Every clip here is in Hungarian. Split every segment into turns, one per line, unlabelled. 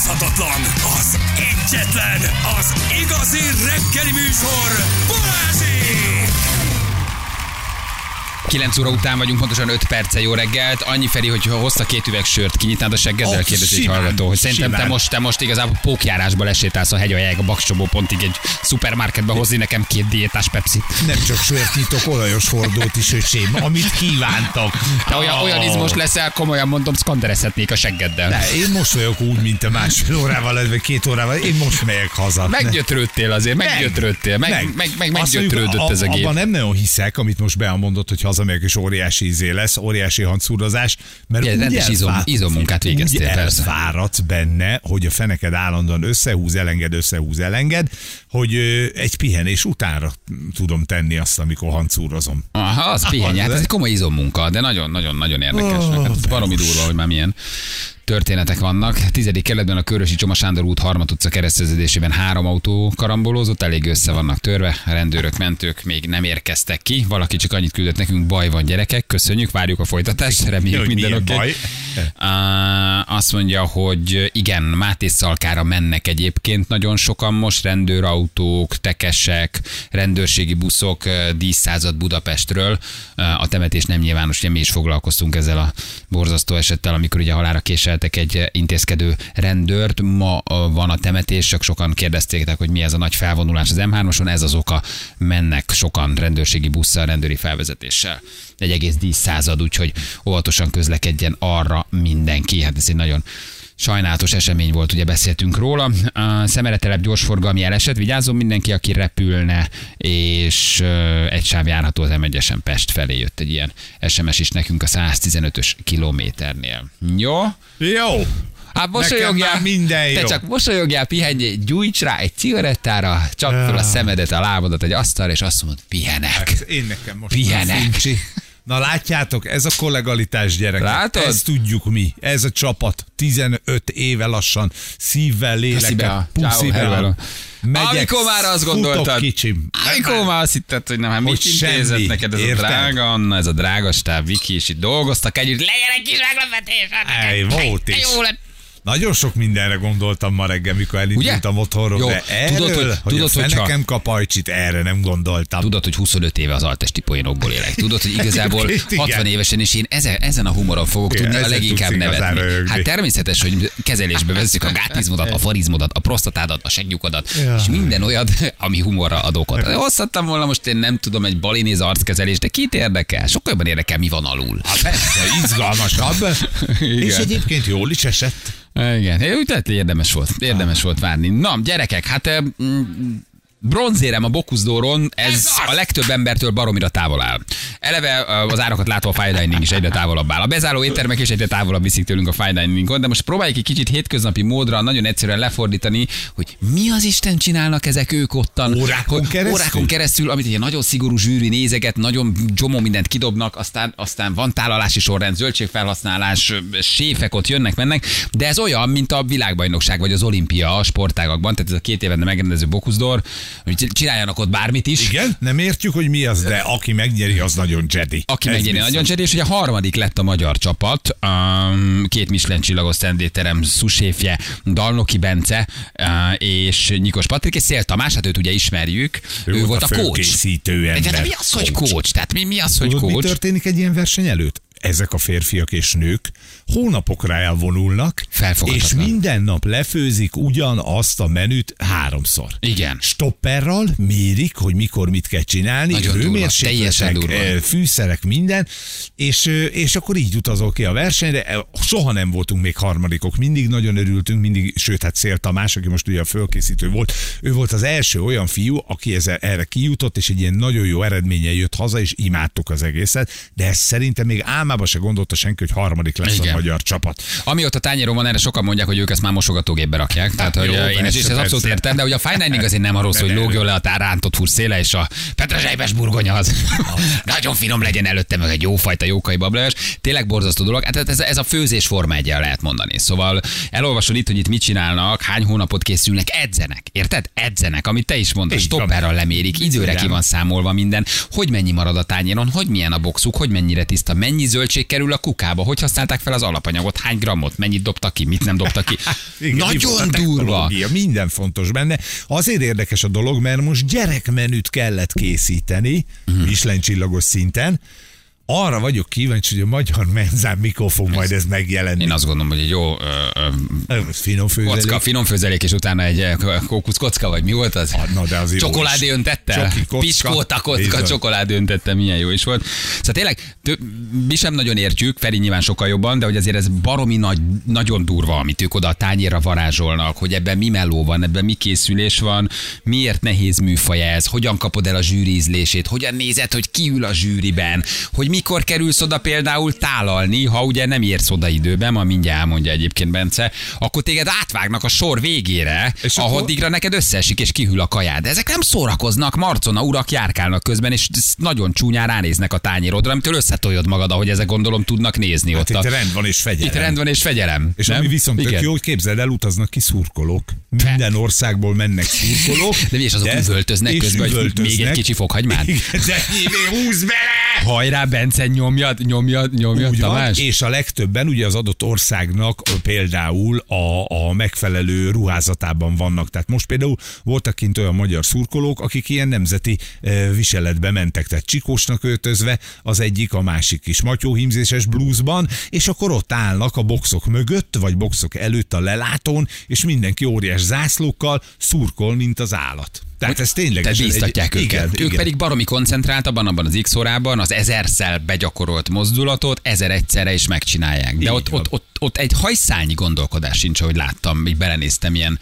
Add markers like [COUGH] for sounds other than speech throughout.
utánozhatatlan, az egyetlen, az igazi reggeli műsor, Balázsék!
9 óra után vagyunk, pontosan 5 perce jó reggelt. Annyi Feri, hogy ha hozta két üveg sört, kinyitnád a seggeddel,
Ó,
kérdezi egy hallgató. Hogy szerintem te
simán.
most, te most igazából pókjárásba lesétálsz a hegyaljáig a Baksobó pontig egy szupermarketbe hozni nekem két diétás Pepsi.
Nem csak sört nyitok, olajos fordót is, öcsém, amit kívántok.
Te olyan, olyan izmos leszel, komolyan mondom, szkanderezhetnék a seggeddel.
Ne, én most vagyok úgy, mint a másfél órával, vagy két órával, én most megyek haza.
Meggyötrődtél azért, meggyötrődtél, meg, meg, meg, meg
Azt mondjuk,
meggyötrődött ez a gép.
Abban nem nagyon hiszek, amit most beamondott, hogy hazamegyek, és óriási izé lesz, óriási hancúrozás, mert
Igen, rendes izom- izommunkát végeztél,
úgy
persze.
elfáradsz benne, hogy a feneked állandóan összehúz, elenged, összehúz, elenged, hogy egy pihenés utánra tudom tenni azt, amikor hancúrozom.
Aha, az pihenj. Hát ez egy komoly izommunka, de nagyon-nagyon-nagyon érdekes.
Ó,
Hát baromi
Beus.
durva, hogy már milyen történetek vannak. Tizedik kerületben a Körösi Csoma Sándor út Harmat utca kereszteződésében három autó karambolózott, elég össze vannak törve, a rendőrök, mentők még nem érkeztek ki. Valaki csak annyit küldött nekünk, baj van gyerekek, köszönjük, várjuk a folytatást, reméljük minden oké. Á, azt mondja, hogy igen, Máté Szalkára mennek egyébként nagyon sokan most, rendőrautók, tekesek, rendőrségi buszok, díszszázad Budapestről. A temetés nem nyilvános, ugye mi is foglalkoztunk ezzel a borzasztó esettel, amikor ugye halára késeltek egy eh, intézkedő rendőrt. Ma eh, van a temetés, csak sokan kérdezték, hogy mi ez a nagy felvonulás az M3-oson, ez az oka, mennek sokan rendőrségi busszal, rendőri felvezetéssel. Egy egész díszszázad, úgyhogy óvatosan közlekedjen arra mindenki. Hát ez egy nagyon sajnálatos esemény volt, ugye beszéltünk róla. A szemeretelep gyorsforgalmi eleset, vigyázzon mindenki, aki repülne, és egy sáv járható az m Pest felé jött egy ilyen SMS is nekünk a 115-ös kilométernél. Jó?
Jó.
Hát mosolyogjál,
minden
te
jó.
csak mosolyogjál, pihenj, gyújts rá egy cigarettára, csak fel a szemedet, a lábadat egy asztalra, és azt mondod, pihenek.
Hát én nekem most
Pihenek.
Na látjátok, ez a kollegalitás gyerek.
Látod?
Ezt tudjuk mi. Ez a csapat 15 éve lassan, szívvel, lélekkel,
hello.
Megyek,
Amikor már azt gondoltad,
kicsim.
amikor már azt hitted, hogy nem, hát mit intézett
semmi,
neked ez
érted?
a drága Anna, ez a drága stáb, Viki, és itt dolgoztak együtt, legyen egy kis meglepetés. hát
volt is.
Jó lett.
Nagyon sok mindenre gondoltam ma reggel, mikor elindultam
Ugye?
otthonról,
Jó,
de erről,
tudod, hogy-
hogy
tudod,
a
hogyha-
fenekem kap ajcsit, erre nem gondoltam.
Tudod, hogy 25 éve az altesti poénokból élek. Tudod, hogy igazából
Egyébként [LAUGHS] igen.
60 évesen, és én ezen, ezen a humoron fogok
Igen,
tudni a leginkább nevetni. Hát természetes, hogy kezelésbe vezzük a gátizmodat, a farizmodat, a prostatádat, a segnyukodat,
Ja.
és minden olyat, ami humorra ad okot. [LAUGHS] Hozhattam volna most én nem tudom, egy balinéz arckezelés, de kit érdekel? Sokkal jobban érdekel, mi van alul.
Hát persze, izgalmasabb. [LAUGHS] És egyébként jól is esett.
Igen, úgy tehát érdemes volt, érdemes volt várni. Na, gyerekek, hát bronzérem a Bokuszdóron, ez,
Ez az!
a legtöbb embertől baromira távol áll. Eleve az árakat látva a fine dining is egyre távolabb áll. A bezáró éttermek is egyre távolabb viszik tőlünk a fine diningon, de most próbáljuk egy kicsit hétköznapi módra nagyon egyszerűen lefordítani, hogy mi az Isten csinálnak ezek ők ottan.
Órákon keresztül?
Órákon keresztül, amit egy nagyon szigorú zsűri nézeget, nagyon csomó mindent kidobnak, aztán, aztán van tálalási sorrend, zöldségfelhasználás, séfek ott jönnek, mennek, de ez olyan, mint a világbajnokság vagy az olimpia a sportágakban, tehát ez a két évente megrendező Bokuszdor, hogy csináljanak ott bármit is.
Igen, nem értjük, hogy mi az, de aki megnyeri, az nagyon Jedi.
Aki
Ez
megnyeri
biztos.
nagyon cserél, és ugye a harmadik lett a magyar csapat, um, két Michelin csillagos szendéterem szuséfje, Dalnoki Bence uh, és Nyikos Patrik, és Szél Tamás, hát őt ugye ismerjük, ő, ő volt a, coach.
főkészítő
De,
ember.
de mi az, hogy coach? Tehát mi, mi az, hogy
Tudod, mi
coach?
történik egy ilyen verseny előtt? Ezek a férfiak és nők hónapokra elvonulnak, és minden nap lefőzik ugyanazt a menüt háromszor.
Igen.
Stopperral mérik, hogy mikor mit kell csinálni, hőmérsékletek, eh, fűszerek, minden, és, ö, és akkor így utazol ki a versenyre. Eh, Soha nem voltunk még harmadikok, mindig nagyon örültünk, mindig, sőt, hát Szél Tamás, aki most ugye a fölkészítő volt, ő volt az első olyan fiú, aki ezzel, erre kijutott, és egy ilyen nagyon jó eredménye jött haza, és imádtuk az egészet, de ezt szerintem még álmába se gondolta senki, hogy harmadik lesz
Igen.
a magyar csapat.
Amióta tányéron van, erre sokan mondják, hogy ők ezt már mosogatógépbe rakják. Tehát, hogy
jó,
jó, én ezt, ezt abszolút értem, de hogy a fine azért nem arról szól, hogy lógjon le a tár rántott hús széle, és a petrezselyves burgonya az [LAUGHS] nagyon finom legyen előtte, meg egy jófajta jókai bableves. Tényleg borzasztó dolog. Hát ez, ez a főzés forma egyen lehet mondani. Szóval elolvasod itt, hogy itt mit csinálnak, hány hónapot készülnek, edzenek. Érted? Edzenek, amit te is mondtad. Stopperral lemérik, időre ki van számolva minden, hogy mennyi marad a tányéron, hogy milyen a boxuk, hogy mennyire tiszta, mennyi zöldség kerül a kukába, hogy használták fel az alapanyagot, hány grammot, mennyit dobtak ki, mit nem dobtak ki. [LAUGHS]
Igen, volt a
Nagyon durva.
Minden fontos benne. Azért érdekes a dolog, mert most gyerekmenüt kellett készíteni, uh-huh. Michelin csillagos szinten. Arra vagyok kíváncsi, hogy a magyar menzán mikor fog majd ez megjelenni.
Én azt gondolom, hogy egy jó ö, ö,
Finom főzelék.
kocka, finom főzelék, és utána egy ö, kókusz kocka, vagy mi volt az?
Ah, na, de az jó
Csokoládé
is.
öntette? Piskóta kocka, csokoládé öntette, milyen jó is volt. Szóval tényleg, tő, mi sem nagyon értjük, Feri nyilván sokkal jobban, de hogy azért ez baromi nagy, nagyon durva, amit ők oda a tányérra varázsolnak, hogy ebben mi meló van, ebben mi készülés van, miért nehéz műfaj ez, hogyan kapod el a zsűri ízlését, hogyan nézed, hogy ki ül a zsűriben, hogy mikor kerülsz oda például tálalni, ha ugye nem érsz oda időben, ma mindjárt elmondja egyébként Bence, akkor téged átvágnak a sor végére,
És
és
akkor-
neked összeesik és kihűl a kajád. De ezek nem szórakoznak, marcona urak járkálnak közben, és nagyon csúnyán ránéznek a tányérodra, amitől összetoljod magad, ahogy ezek gondolom tudnak nézni
Hát
ott.
itt
a...
rend van és fegyelem.
Itt rend van és fegyelem.
És
nem?
ami viszont tök
Igen.
jó, hogy képzeld el, utaznak ki szurkolók. Minden országból mennek szurkolók. [LAUGHS]
De mi és azok üvöltöznek
és
közben, hogy még egy
üvöltöznek.
kicsi fokhagymát? [LAUGHS]
De húz bele!
Hajrá, Bence, nyomjad, nyomjad, nyomjad,
Úgy van,
Tamás.
és a legtöbben ugye az adott országnak például a, a megfelelő ruházatában vannak. Tehát most például voltak kint olyan magyar szurkolók, akik ilyen nemzeti ö, viseletbe mentek, tehát csikósnak öltözve, az egyik, a másik is matyóhímzéses bluesban, és akkor ott állnak a boxok mögött, vagy boxok előtt a lelátón, és mindenki óriás zászlókkal szurkol, mint az állat. Tehát ez tényleg...
Tehát bíztatják őket.
Igen,
ők
igen.
pedig baromi koncentráltabban abban az X órában az ezerszel begyakorolt mozdulatot ezer egyszerre is megcsinálják. De ott,
van.
ott, ott, ott, egy hajszányi gondolkodás sincs, ahogy láttam, így belenéztem ilyen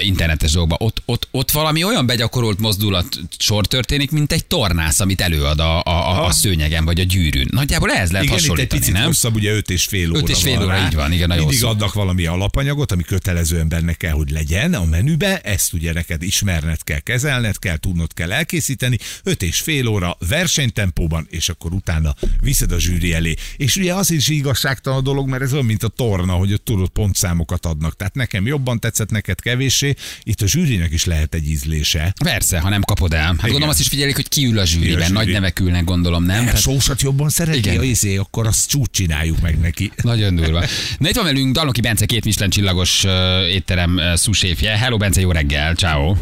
internetes dolgokba. Ott, ott, ott valami olyan begyakorolt mozdulat sor történik, mint egy tornász, amit előad a, a, a, szőnyegen vagy a gyűrűn. Nagyjából ehhez lehet
Igen, itt egy
hasonlítani,
picit
nem?
hosszabb, ugye 5 és fél óra
Öt és fél óra,
rá.
így van, igen, nagyon
Mindig
hosszú.
adnak valami alapanyagot, ami kötelezően benne kell, hogy legyen a menübe, ezt ugye neked ismerned kell, kezelned kell, tudnod kell elkészíteni, 5 és fél óra versenytempóban, és akkor utána viszed a zsűri elé. És ugye az is igazságtalan a dolog, mert ez olyan, mint a torna, hogy ott tudod pontszámokat adnak. Tehát nekem jobban tetszett, neked kevéssé, itt a zsűrinek is lehet egy ízlése.
Persze, ha nem kapod el. Hát gondolom azt is figyelik, hogy ki ül a zsűriben.
zsűri.
Nagy nevek ülnek, gondolom, nem? Tehát-
sósat jobban szereti,
Igen.
Igen. izé, akkor azt csúcs csináljuk meg neki.
Nagyon durva. Na itt van velünk Daloki Bence, két Michelin csillagos uh, étterem uh, suséfje. Hello Bence, jó reggel, ciao.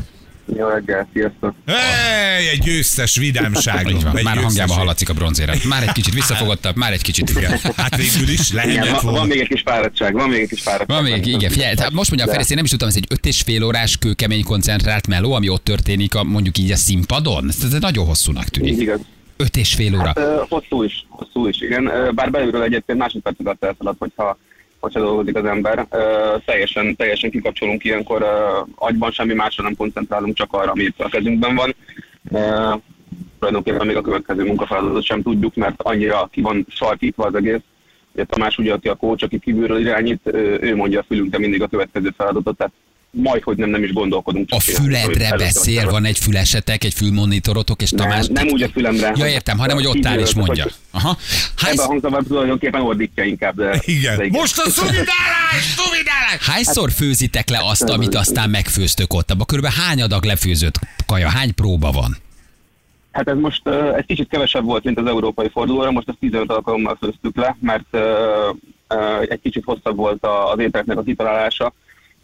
Jó reggel, sziasztok!
Hey, egy győztes vidámság.
Így van,
Egy
már hangjába hallatszik a bronzérem. Már egy kicsit visszafogottabb, már egy kicsit. Igen. [LAUGHS]
Hát végül is
Igen,
lehetett
van,
volna.
van még egy kis fáradtság, van még egy kis fáradtság.
Van még, igen, figyelj, hát most mondja a Ferenc, én nem is tudtam, ez egy öt és fél órás kőkemény koncentrált meló, ami ott történik a, mondjuk így a színpadon. Ez, ez nagyon hosszúnak tűnik.
igaz.
Öt és fél óra.
Hát, hosszú is, hosszú is, igen. Bár belülről egyébként másodpercet elszalad, hogyha, hogyha dolgozik az ember. Ö, teljesen, teljesen kikapcsolunk ilyenkor, ö, agyban semmi másra nem koncentrálunk, csak arra, ami a kezünkben van. Ö, tulajdonképpen még a következő munkafeladatot sem tudjuk, mert annyira ki van sarkítva az egész. Ugye Tamás ugye, aki a kócs, aki kívülről irányít, ő mondja a fülünkre mindig a következő feladatot, tehát majd, hogy nem, nem is gondolkodunk.
A füledre
előtte
beszél, van egy fülesetek, egy fülmonitorotok, és
nem,
Tamás...
nem úgy a fülemre.
Ja, értem, hanem hogy ott áll és mondja. Aha. Hány,
Ebben a hangzavár tulajdonképpen ordítja inkább. De,
Igen.
de
Most a szubidálás, szubidálás!
hányszor főzitek le azt, amit aztán megfőztök ott? Abba körülbelül hány adag lefőzött kaja, hány próba van?
Hát ez most uh, egy kicsit kevesebb volt, mint az európai fordulóra, most ezt 15 alkalommal főztük le, mert uh, uh, egy kicsit hosszabb volt a, az ételeknek a kitalálása,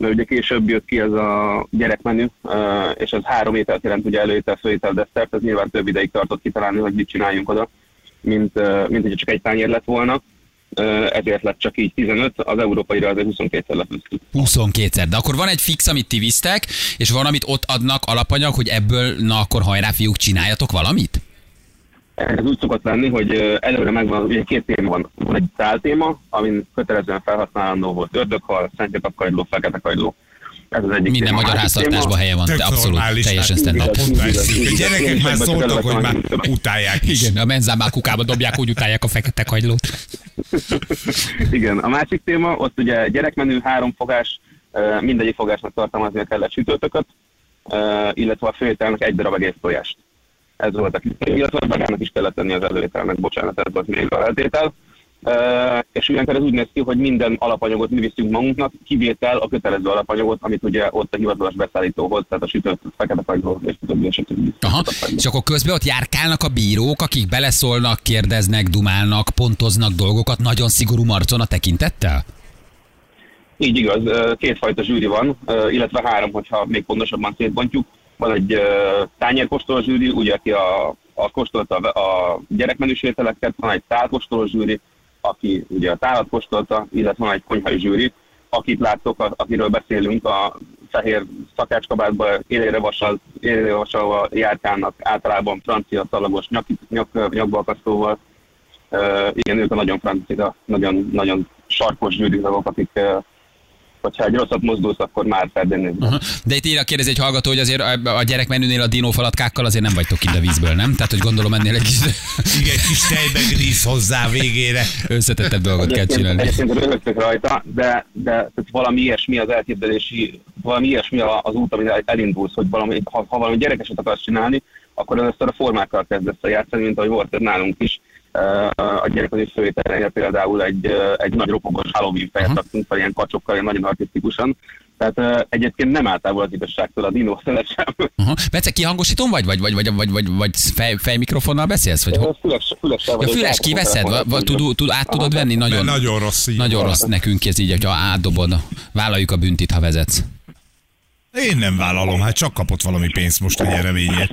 mert ugye később jött ki ez a gyerekmenü, és ez három ételt jelent, ugye előétel, főétel, desszert, ez nyilván több ideig tartott kitalálni, hogy mit csináljunk oda, mint, mint hogy csak egy tányér lett volna. Ezért lett csak így 15, az európaira azért 22-szer lefőztük.
22-szer. De akkor van egy fix, amit ti visztek, és van, amit ott adnak alapanyag, hogy ebből, na akkor hajrá fiúk, csináljatok valamit?
Ez úgy szokott lenni, hogy előre megvan, ugye két téma van. Van egy száltéma, amin kötelezően felhasználandó volt ördöghal, szentjetakkagyló, fekete kagyló. Ez az egyik
Minden
téma.
Magyar háztartásban helye van,
Tök
te abszolút, teljesen stand
így
Naponta
Igen,
eszik. A gyerekek már szóltak, hogy már utálják is.
Igen, a menzán már kukába dobják, úgy utálják a fekete kagylót.
Igen, a másik téma, ott ugye gyerekmenü, három fogás, mindegyik fogásnak tartalmaznia kellett sütőtököt, illetve a főételnek egy darab egész tojást. Ez volt a kritérium, illetve a dagának is kellett tenni az előételnek, bocsánat, ez volt még a feltétel. Uh, és ilyenkor ez úgy néz ki, hogy minden alapanyagot mi viszünk magunknak, kivétel a kötelező alapanyagot, amit ugye ott a hivatalos beszállító hoz, tehát a sütött fekete kagyló és a többi, és a többi.
Aha. És akkor közben ott járkálnak a bírók, akik beleszólnak, kérdeznek, dumálnak, pontoznak dolgokat, nagyon szigorú marcon a tekintettel?
Így igaz, kétfajta zsűri van, illetve három, hogyha még pontosabban szétbontjuk. Van egy ö, tányérkóstoló zsűri, ugye, aki a, a kóstolta a gyerekmenüs ételeket, van egy tálkóstoló zsűri, aki ugye a tálat kóstolta, illetve van egy konyhai zsűri, akit láttok, a- akiről beszélünk, a fehér szakácskabátba élére vasal, élére vasalva járkálnak, általában francia szalagos nyak, nyak, nyakbalkasztóval. Uh, igen, ők a nagyon francia, nagyon, nagyon sarkos zsűritagok, akik, uh, hogyha egy rosszat mozdulsz, akkor már ferdén
Aha. De itt írja kérdezi egy hallgató, hogy azért a a gyerekmenünél a dinófalatkákkal azért nem vagytok kint a vízből, nem? Tehát, hogy gondolom ennél egy kis
Igen, kis tejbe gríz hozzá végére.
összetettebb dolgot kell
Egyébként,
csinálni.
egyébként röhögtök rajta, de, de valami ilyesmi az elképzelési, valami ilyesmi a- az út, amin elindulsz, hogy valami, ha, ha valami gyerekeset akarsz csinálni, akkor először a formákkal kezdesz játszani, mint ahogy volt ez nálunk is. A gyerekezi főételre például egy, egy nagy ropogos Halloween fejet raktunk fel, ilyen kacsokkal, ilyen nagyon artistikusan. Tehát uh, egyébként nem áll távol az igazságtól a dinó szelet sem.
Aha. Bence, kihangosítom vagy, vagy, vagy, vagy, vagy, vagy, vagy fej, fejmikrofonnal beszélsz? Vagy, ho-
Füles, fülessel
ja,
vagy
füles kiveszed? Vagy, vagy tud, tud, át tudod venni?
Nagyon,
Nagyon,
rossz így.
nagyon rossz nekünk ez így, hogyha átdobod. Vállaljuk a büntit, ha vezetsz.
Én nem vállalom, hát csak kapott valami pénzt most a nyereményért.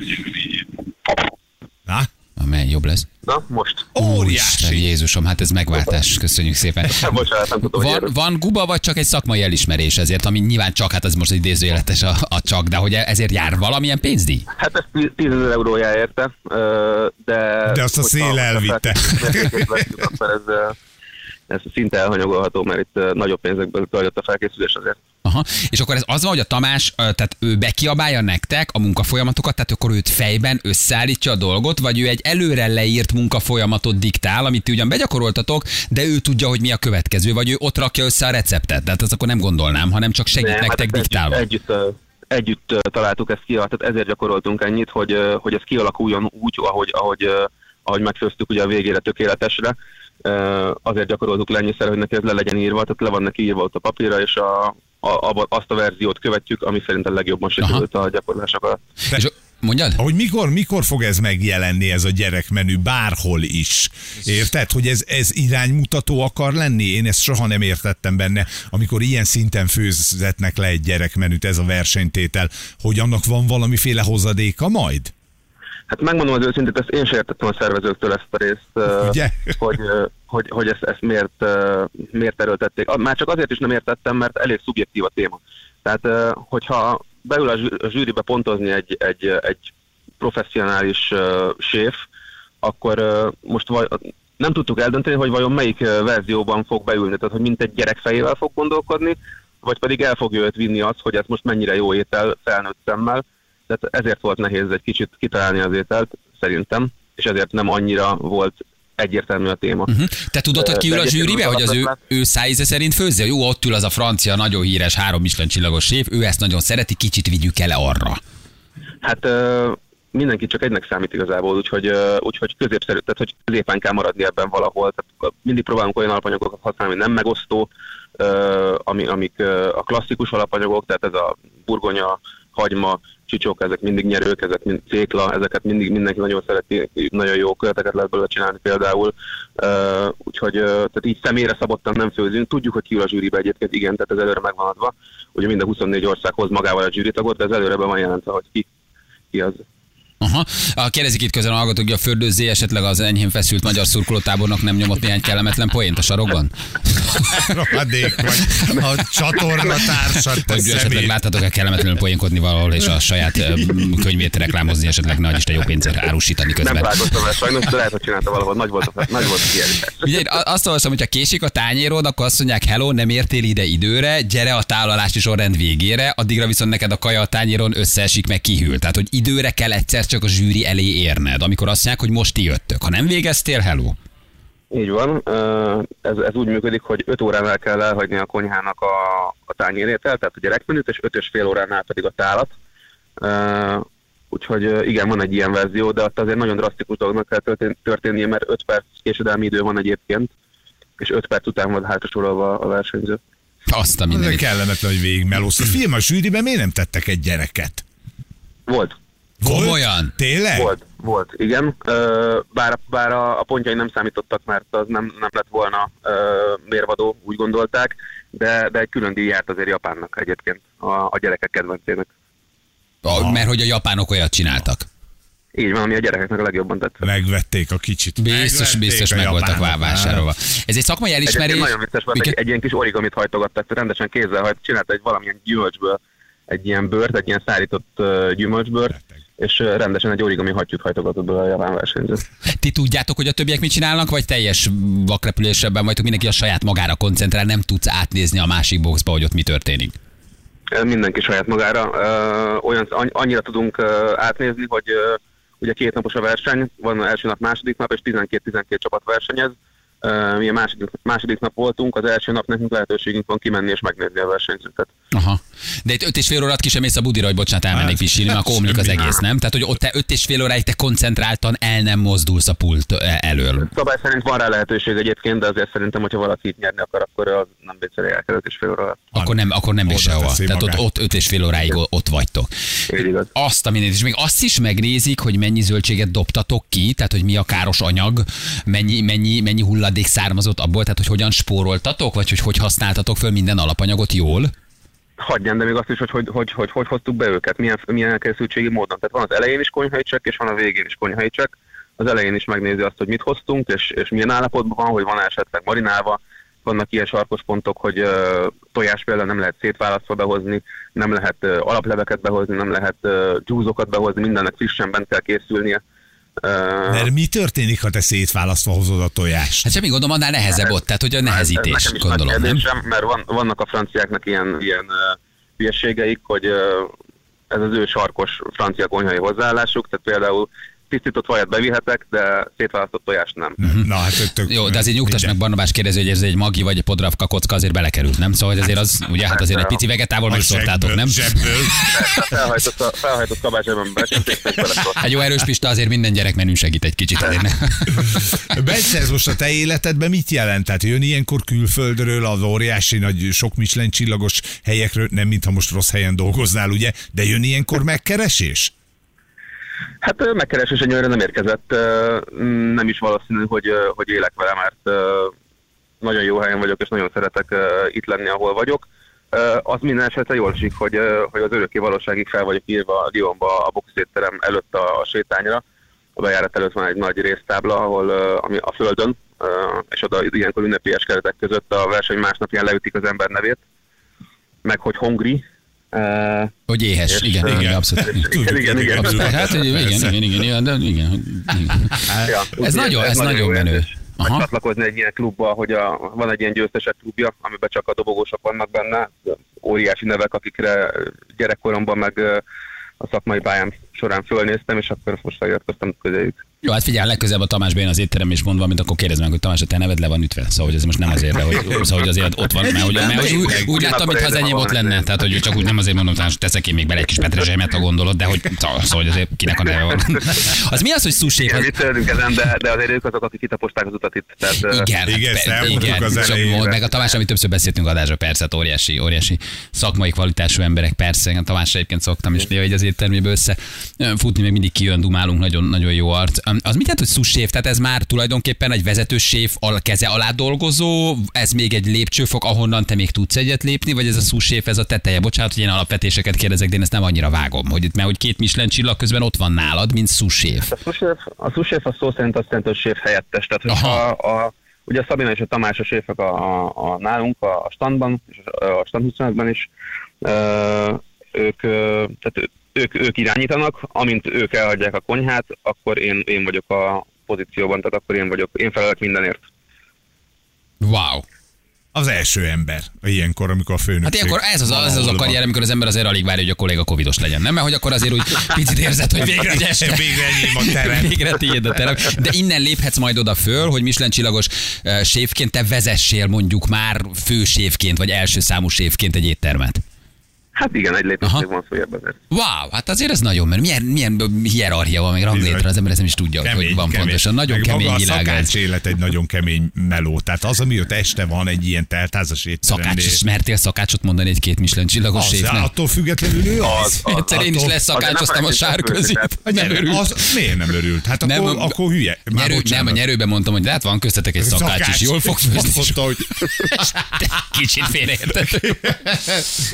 Na?
Amely jobb lesz.
Na, most.
Úristen,
Óriási.
Jézusom, hát ez megváltás. Köszönjük szépen. [LAUGHS]
Bocsánat, nem tudom, hogy
Van, van guba, vagy csak egy szakmai elismerés ezért, ami nyilván csak, hát az most egy idézőjeletes a, a csak, de hogy ezért jár valamilyen pénzdíj?
Hát ez 10 ezer eurójá érte, de...
De azt a szél elvitte.
ez, ez szinte elhanyagolható, mert itt nagyobb pénzekből zajlott a felkészülés azért.
Aha. És akkor ez az van, hogy a Tamás, tehát ő bekiabálja nektek a munkafolyamatokat, tehát akkor őt fejben összeállítja a dolgot, vagy ő egy előre leírt munkafolyamatot diktál, amit ti ugyan begyakoroltatok, de ő tudja, hogy mi a következő, vagy ő ott rakja össze a receptet. Tehát azt akkor nem gondolnám, hanem csak segít
Nem,
nektek
hát ezt
diktálva.
Együtt, együtt, együtt találtuk ezt ki, tehát ezért gyakoroltunk ennyit, hogy, hogy ez kialakuljon úgy, ahogy, ahogy, ahogy megfőztük ugye a végére tökéletesre. Azért gyakoroltuk le ennyiszer, hogy neki ez le legyen írva, tehát le van neki írva ott a papírra, és a, a, a, azt a verziót követjük, ami szerintem legjobban sikerült a gyakorlások alatt.
És mondjad?
Hogy mikor, mikor fog ez megjelenni, ez a gyerekmenü, bárhol is. Érted, hogy ez, ez iránymutató akar lenni? Én ezt soha nem értettem benne, amikor ilyen szinten főzetnek le egy gyerekmenüt, ez a versenytétel, hogy annak van valamiféle hozadéka majd?
Hát megmondom az őszintét, ezt én sem értettem a szervezőktől ezt a részt,
Ugye?
hogy, hogy, hogy ezt, ezt miért, miért erőltették. Már csak azért is nem értettem, mert elég szubjektív a téma. Tehát, hogyha beül a zsű- a zsűribe pontozni egy, egy, egy professzionális séf, akkor most vaj, nem tudtuk eldönteni, hogy vajon melyik verzióban fog beülni, tehát hogy mint egy gyerek fejével fog gondolkodni, vagy pedig el fogja őt vinni az, hogy ez most mennyire jó étel felnőtt szemmel. Tehát ezért volt nehéz egy kicsit kitalálni az ételt, szerintem, és ezért nem annyira volt egyértelmű a téma.
Uh-huh. Te tudod, hogy ki ül a zsűribe, hogy az ő, ő szájíze szerint főzze? Jó, ott ül az a francia, nagyon híres, három Michelin csillagos séf, ő ezt nagyon szereti, kicsit vigyük el arra.
Hát mindenki csak egynek számít igazából, úgyhogy, úgyhogy középszerű, tehát hogy középen kell maradni ebben valahol. Tehát mindig próbálunk olyan alapanyagokat használni, ami nem megosztó, ami, amik a klasszikus alapanyagok, tehát ez a burgonya, hagyma, csicsok, ezek mindig nyerők, ezek mind cékla, ezeket mindig mindenki nagyon szereti, nagyon jó köleteket lehet belőle csinálni például. Uh, úgyhogy uh, tehát így személyre szabottan nem főzünk. Tudjuk, hogy ki ül a zsűribe egyébként, igen, tehát ez előre megvan adva. Ugye minden 24 ország hoz magával a zsűritagot, de ez előre be van jelentve, hogy ki, ki az.
Aha. A kérdezik itt közben a hallgatók, hogy a fördőzé esetleg az enyhén feszült magyar szurkolótábornak nem nyomott néhány kellemetlen poént a sarokban? [LAUGHS]
Rohadék vagy. A csatorna társad,
Hogy esetleg
személy.
láttatok-e kellemetlenül poénkodni valahol, és a saját könyvét reklámozni, esetleg nagy Isten jó pénzért árusítani
Nem
közben.
találkoztam el sajnos, de lehet, hogy csinálta valahol. Nagy volt a, nagy volt a.
Ugye azt olvasom, hogy ha késik a tányérod, akkor azt mondják, hello, nem értél ide időre, gyere a tálalási sorrend végére, addigra viszont neked a kaja a tányéron összeesik, meg kihűl. Tehát, hogy időre kell egyszer csak a zsűri elé érned, amikor azt mondják, hogy most ti jöttök. Ha nem végeztél, hello.
Így van. Ez, ez úgy működik, hogy 5 óránál kell elhagyni a konyhának a, a tányérét el, tehát a gyerekmenüt, és 5 és fél óránál pedig a tálat. Úgyhogy igen, van egy ilyen verzió, de ott azért nagyon drasztikus dolognak kell történ- történnie, mert 5 perc késedelmi idő van egyébként, és 5 perc után van hátrasorolva a versenyző.
Azt a mindenit.
kellemetlen, hogy végigmelózta. Film a zsűriben miért nem tettek egy gyereket?
Volt.
Volt?
Komolyan?
Tényleg?
Volt, volt, igen. Bár, bár a, a pontjai nem számítottak, mert az nem, nem lett volna mérvadó, úgy gondolták, de, de egy külön díj járt azért Japánnak egyébként, a, a gyerekek kedvencének.
A, mert hogy a japánok olyat csináltak.
Így van, ami a gyerekeknek a legjobban tetszett.
Megvették a kicsit.
Biztos, biztos meg voltak vásárolva. Ez egy szakmai
Egyébként
elismerés.
nagyon vicces volt, egy,
Miket-
egy ilyen kis origamit hajtogattak, rendesen kézzel hajt, csinált egy valamilyen gyümölcsből egy ilyen bőrt, egy ilyen szárított uh, gyümölcsbőrt, és rendesen egy origami hattyút hajtogatott bele a japán versenyző.
Ti tudjátok, hogy a többiek mit csinálnak, vagy teljes vakrepülésebben vagytok, mindenki a saját magára koncentrál, nem tudsz átnézni a másik boxba, hogy ott mi történik.
Mindenki saját magára. Olyan, anny- annyira tudunk átnézni, hogy ugye két napos a verseny, van első nap, második nap, és 12-12 csapat versenyez. Mi a második, második nap voltunk, az első nap nekünk lehetőségünk van kimenni és megnézni a versenyzőket.
Aha. De itt öt és fél órát ki sem mész a budira, hogy bocsánat, elmennék
Hát,
pisilni, mert akkor omlik az egész, nem? Tehát, hogy ott te öt és fél óráig te koncentráltan el nem mozdulsz a pult eh, elől.
Szabály szerint van rá lehetőség egyébként, de azért szerintem, hogyha valaki itt nyerni akar, akkor az nem viccelé elkerült és fél óra.
Akkor nem, akkor nem
Oda
sehova. Tehát ott,
magát.
ott öt és fél óráig ott vagytok. Azt a mindent, és még azt is megnézik, hogy mennyi zöldséget dobtatok ki, tehát hogy mi a káros anyag, mennyi, mennyi, mennyi hulladék származott abból, tehát hogy hogyan spóroltatok, vagy hogy hogy használtatok föl minden alapanyagot jól.
Hagyján, de még azt is, hogy hogy, hogy, hogy, hogy hoztuk be őket, milyen, milyen elkészültségi módon. Tehát van az elején is konyhai csekk, és van a végén is konyhai csekk. Az elején is megnézi azt, hogy mit hoztunk, és, és milyen állapotban van, hogy van esetleg marinálva. Vannak ilyen sarkos pontok, hogy uh, tojás például nem lehet szétválasztva behozni, nem lehet uh, alapleveket behozni, nem lehet uh, dzsúzokat behozni, mindennek frissen bent kell készülnie. Uh,
Mert mi történik, ha te szétválasztva hozod a tojást?
Hát semmi gondom, annál nehezebb ott, tehát hogy a nehezítés,
Ez nekem is
gondolom,
nagy
nem?
kérdésem, mert van, vannak a franciáknak ilyen, ilyen hülyeségeik, hogy ez az ő sarkos francia konyhai hozzáállásuk, tehát például tisztított vajat bevihetek, de szétválasztott tojást nem.
Na, hát tök,
Jó, de azért nyugtass meg Barnabás kérdező, hogy ez egy magi vagy egy podravka kocka, azért belekerült, nem? Szóval hogy azért az, ugye, hát azért egy pici vegetával megszoktátok, nem?
Zsebből.
Felhajtott, a, felhajtott kabácsában.
Egy jó erős pista azért minden gyerek menü segít egy kicsit. Azért ne. [LAUGHS]
Bence, ez most a te életedben mit jelent? Tehát jön ilyenkor külföldről, az óriási nagy sok Michelin csillagos helyekről, nem mintha most rossz helyen dolgoznál, ugye, de jön ilyenkor megkeresés?
Hát megkeresés egyelőre nem érkezett, mm, nem is valószínű, hogy, hogy élek vele, mert nagyon jó helyen vagyok, és nagyon szeretek itt lenni, ahol vagyok. Az minden esetre jól esik, hogy, hogy az örökké valóságig fel vagyok írva a Lyonba a boxétterem előtt a, sétányra. A bejárat előtt van egy nagy résztábla, ahol ami a földön, és oda ilyenkor ünnepélyes keretek között a verseny másnapján leütik az ember nevét, meg hogy hongri. Ö,
Hogy éhes,
És,
igen,
ö,
igen, abszolút. [LAUGHS]
Igen, igen, igen.
Abszolút. Hát, hogy igen, igen, igen, igen, de igen. igen.
Ja,
Ez nagyon, ez nagyon
jó
menő. Aha.
Csatlakozni egy ilyen klubba, hogy a, van egy ilyen győztesek klubja, amiben csak a dobogósok vannak benne, óriási nevek, akikre gyerekkoromban meg a szakmai pályám során fölnéztem, és akkor most feliratkoztam közéjük.
Jó, hát figyelj, legközelebb a Tamás Bén az étterem és mondva, amit akkor kérdezd meg, hogy Tamás, a te neved le van ütve. Szóval, hogy ez most nem azért, de hogy, szóval, hogy azért ott van, mert, hogy, mert hogy úgy, úgy láttam, mintha az enyém ott lenne. Tehát, hogy csak úgy nem azért mondom, hogy teszek én még bele egy kis petrezselymet, ha gondolod, de hogy szóval, hogy azért kinek a neve van. Az mi az, hogy sushi?
Igen,
Az,
viccelődünk ezen, de, de azért ők azok, akik kitaposták az utat itt. Tehát,
igen,
Igen,
hát,
ezt elmondtuk
igen,
az
csak mondd meg a Tamás, amit többször beszéltünk adásra, persze, hát óriási, óriási szakmai kvalitású emberek, persze, a Tamásra egyébként szoktam is néha így az étterméből össze futni, még mindig kijön, dumálunk, nagyon, nagyon jó arc. Az mit jelent, hogy sous Tehát ez már tulajdonképpen egy vezető séf a keze alá dolgozó, ez még egy lépcsőfok, ahonnan te még tudsz egyet lépni, vagy ez a sous ez a teteje? Bocsánat, hogy én alapvetéseket kérdezek, de én ezt nem annyira vágom, hogy, mert hogy két Michelin csillag közben ott van nálad, mint
A sous-chef, a sous-chef a szó szerint azt jelenti, hogy séf helyettes. Tehát, hogyha a, a, ugye a Szabina és a Tamás a séfek a, a, a nálunk a, standban, és a, stand 25-ben is, ö, ők, tehát ők, ők irányítanak, amint ők elhagyják a konyhát, akkor én, én vagyok a pozícióban, tehát akkor én vagyok, én felelek mindenért.
Wow.
Az első ember ilyenkor, amikor a főnök.
Hát ilyenkor ez az, az, az a karrier, amikor az ember azért alig várja, hogy a kolléga covidos legyen, nem? Mert hogy akkor azért úgy [LAUGHS] picit érzed, hogy végre egy este. [LAUGHS]
Végre enyém a terem. [LAUGHS]
Végre tiéd a terem. De innen léphetsz majd oda föl, hogy Michelin csillagos uh, séfként te vezessél mondjuk már főséfként, vagy első számú séfként egy éttermet.
Hát igen, egy lépés
Aha.
még van följebb azért.
Wow, hát azért ez nagyon, mert milyen, milyen hierarchia van, meg ranglétre, az ember ezt nem is tudja, hogy, hogy van pontosan. Nagyon
Meg
kemény
maga
világ
a élet egy nagyon kemény meló. Tehát az, ami ott este van egy ilyen teltházas étteremnél.
Szakács, és mertél szakácsot mondani egy két Michelin csillagos
Az,
séfnek?
attól függetlenül ő az.
Az-
Egyszer én is leszakácsoztam a sárközit.
felejtjük
Nem örült.
Az, miért nem örült? Hát
Nem,
akkor, akkor hülye. Már
Nyerő, nem, a nyerőben mondtam, hogy hát van köztetek egy szakács is, jól fog főzni. [LAUGHS] Kicsit félreértető.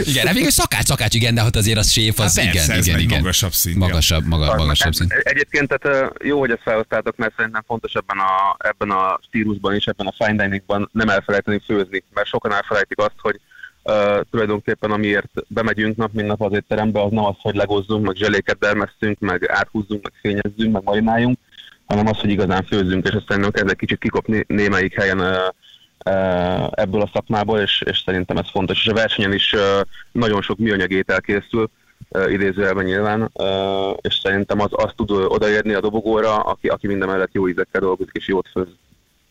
Igen, hát még egy szakács, szakács, igen, de hát azért az séf, az
Hát persze,
igen, igen, igen.
magasabb szint,
Magasabb, maga,
Az-
magasabb szint.
e- Egyébként tehát, jó, hogy ezt felhoztátok, mert szerintem fontos ebben a, ebben a stílusban és ebben a fine diningban nem elfelejteni főzni, mert sokan elfelejtik azt, hogy uh, tulajdonképpen amiért bemegyünk nap, mint nap az étterembe, az nem az, hogy legozzunk, meg zseléket dermesztünk, meg áthúzzunk, meg fényezzünk, meg marináljunk, hanem az, hogy igazán főzzünk, és szerintem kezd egy kicsit kikopni némelyik helyen uh, ebből a szakmából, és, és szerintem ez fontos. És a versenyen is uh, nagyon sok műanyag étel készül, uh, idézőjelben nyilván, és szerintem az, az tud odaérni a dobogóra, aki, aki minden mellett jó ízekkel dolgozik és jót főz.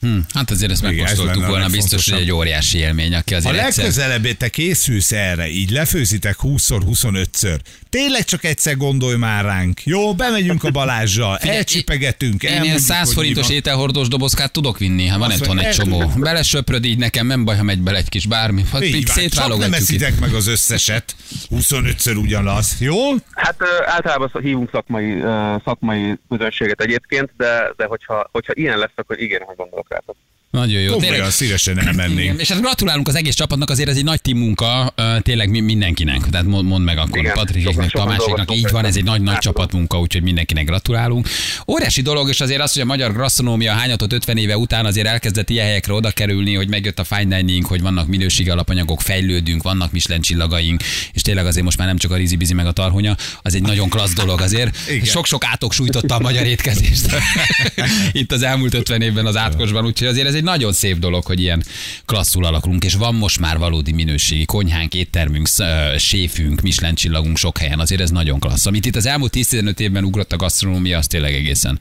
Hm, hát azért ezt megkóstoltuk volna, biztos, hogy egy óriási élmény, aki
ha
azért egyszer...
legközelebb te készülsz erre, így lefőzitek 20-szor, 25-ször, tényleg csak egyszer gondolj már ránk. Jó, bemegyünk a Balázsjal, elcsipegetünk,
Én ilyen
elmondjuk,
100
hogy mi
forintos ételhordós dobozkát tudok vinni, hát van itthon egy csomó.
el-
Belesöpröd így nekem, nem baj, ha megy bele egy kis bármi. Hát
Így csak nem eszitek meg az összeset, 25-ször ugyanaz, jó?
Hát általában hívunk szakmai, szakmai közönséget egyébként, de, de hogyha, hogyha ilyen lesz, akkor igen, hogy gondolok rátok.
Nagyon jó.
Komolyan szívesen
Igen,
elmennénk.
és hát gratulálunk az egész csapatnak, azért ez egy nagy team munka, tényleg mi- mindenkinek. Tehát mond, mondd meg akkor
Igen,
Patriknek,
dolgoztunk
így van, ez egy nagy, nagy
Átadom.
csapatmunka, úgyhogy mindenkinek gratulálunk. Óriási dolog, és azért az, hogy a magyar gasztronómia hányatott 50 éve után azért elkezdett ilyen helyekre oda kerülni, hogy megjött a fine dining, hogy vannak minőségi alapanyagok, fejlődünk, vannak Michelin csillagaink, és tényleg azért most már nem csak a rizi meg a tarhonya, az egy nagyon klassz dolog azért.
Igen.
Sok-sok átok sújtotta a magyar étkezést. [LAUGHS] Itt az elmúlt 50 évben az átkosban, úgyhogy azért ez egy nagyon szép dolog, hogy ilyen klasszul alakulunk, és van most már valódi minőségi konyhánk, éttermünk, séfünk, Michelin csillagunk sok helyen, azért ez nagyon klassz. Amit itt az elmúlt 10-15 évben ugrott a gasztronómia, az tényleg egészen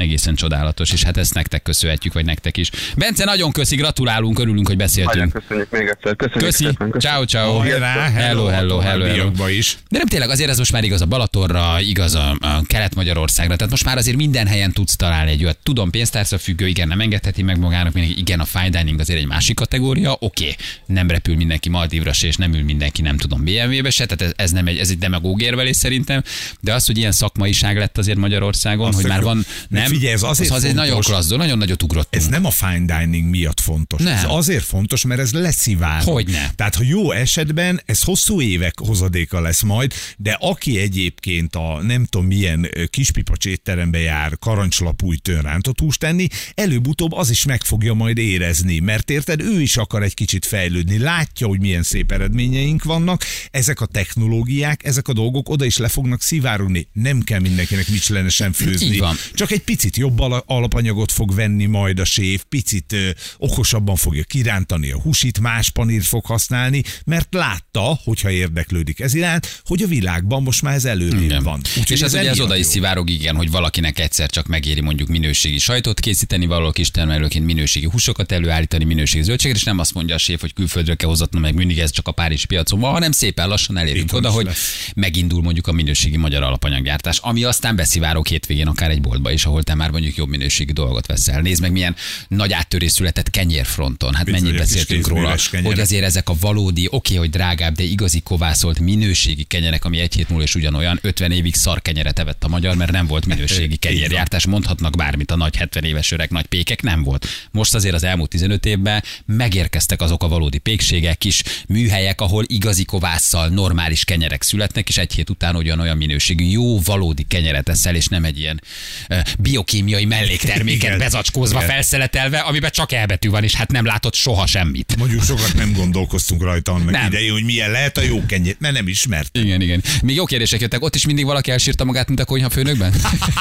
egészen csodálatos, és hát ezt nektek köszönhetjük, vagy nektek is. Bence, nagyon köszi, gratulálunk, örülünk, hogy
Nagyon
beszéltünk.
köszönjük még egyszer. Köszönjük
Köszi,
köszönjük.
ciao, ciao.
Hajrá,
hello, hello, hello, hello.
is.
De nem tényleg, azért ez most már igaz a Balatorra, igaz a, a Kelet-Magyarországra, tehát most már azért minden helyen tudsz találni egy olyat. Tudom, pénztárca függő, igen, nem engedheti meg magának mindenki, igen, a fine dining azért egy másik kategória, oké, okay. nem repül mindenki Maldívra se, és nem ül mindenki, nem tudom, BMW-be se, tehát ez, ez nem egy, ez egy demagóg érvelés szerintem, de az, hogy ilyen szakmaiság lett azért Magyarországon,
Azt
hogy már van, nem,
figyelj, ez azért
az, az egy nagyon klassz, nagyon nagyot ugrottunk.
Ez nem a fine dining miatt fontos.
Nem.
Ez azért fontos, mert ez leszivárog.
Hogyne.
Tehát, ha jó esetben, ez hosszú évek hozadéka lesz majd, de aki egyébként a nem tudom milyen kispipacs étterembe jár karancslapújtőn rántott húst tenni, előbb-utóbb az is meg fogja majd érezni, mert érted, ő is akar egy kicsit fejlődni, látja, hogy milyen szép eredményeink vannak, ezek a technológiák, ezek a dolgok oda is le fognak szivárogni. Nem kell mindenkinek micselenesen főzni.
Így van.
Csak egy picit jobb ala- alapanyagot fog venni majd a séf, picit ö, okosabban fogja kirántani a húsit, más panírt fog használni, mert látta, hogyha érdeklődik ez iránt, hogy a világban most már ez előrébb van. Úgyhogy
és ez ugye az oda is szivárog, igen, hogy valakinek egyszer csak megéri mondjuk minőségi sajtot készíteni, valaki is termelőként minőségi húsokat előállítani, minőségi zöldséget, és nem azt mondja a séf, hogy külföldre kell hozatnom, meg mindig ez csak a Párizsi piacon van, hanem szépen lassan elérünk oda, hogy
lesz.
megindul mondjuk a minőségi magyar alapanyaggyártás, ami aztán beszivárog hétvégén akár egy boltba is, ahol te már mondjuk jobb minőségi dolgot veszel. Nézd meg, milyen nagy áttörés született kenyérfronton. Hát
Bizony,
mennyit beszéltünk róla,
kenyerek.
hogy azért ezek a valódi, oké, hogy drágább, de igazi kovászolt minőségi kenyerek, ami egy hét múlva is ugyanolyan, 50 évig szar kenyeret evett a magyar, mert nem volt minőségi [LAUGHS] kenyérjártás. Mondhatnak bármit a nagy 70 éves öreg nagy pékek, nem volt. Most azért az elmúlt 15 évben megérkeztek azok a valódi pékségek, kis műhelyek, ahol igazi kovásszal normális kenyerek születnek, és egy hét után ugyanolyan minőségű, jó, valódi kenyeret eszel, és nem egy ilyen uh, biokémiai mellékterméket
Igen.
bezacskózva,
Igen.
felszeletelve, amiben csak elbetű van, és hát nem látott soha semmit.
Mondjuk sokat nem gondolkoztunk rajta annak
Nem.
idején, hogy milyen lehet a jó kenyér, mert nem ismert.
Igen, igen. Még jó kérdések jöttek. Ott is mindig valaki elsírta magát, mint a konyha főnökben?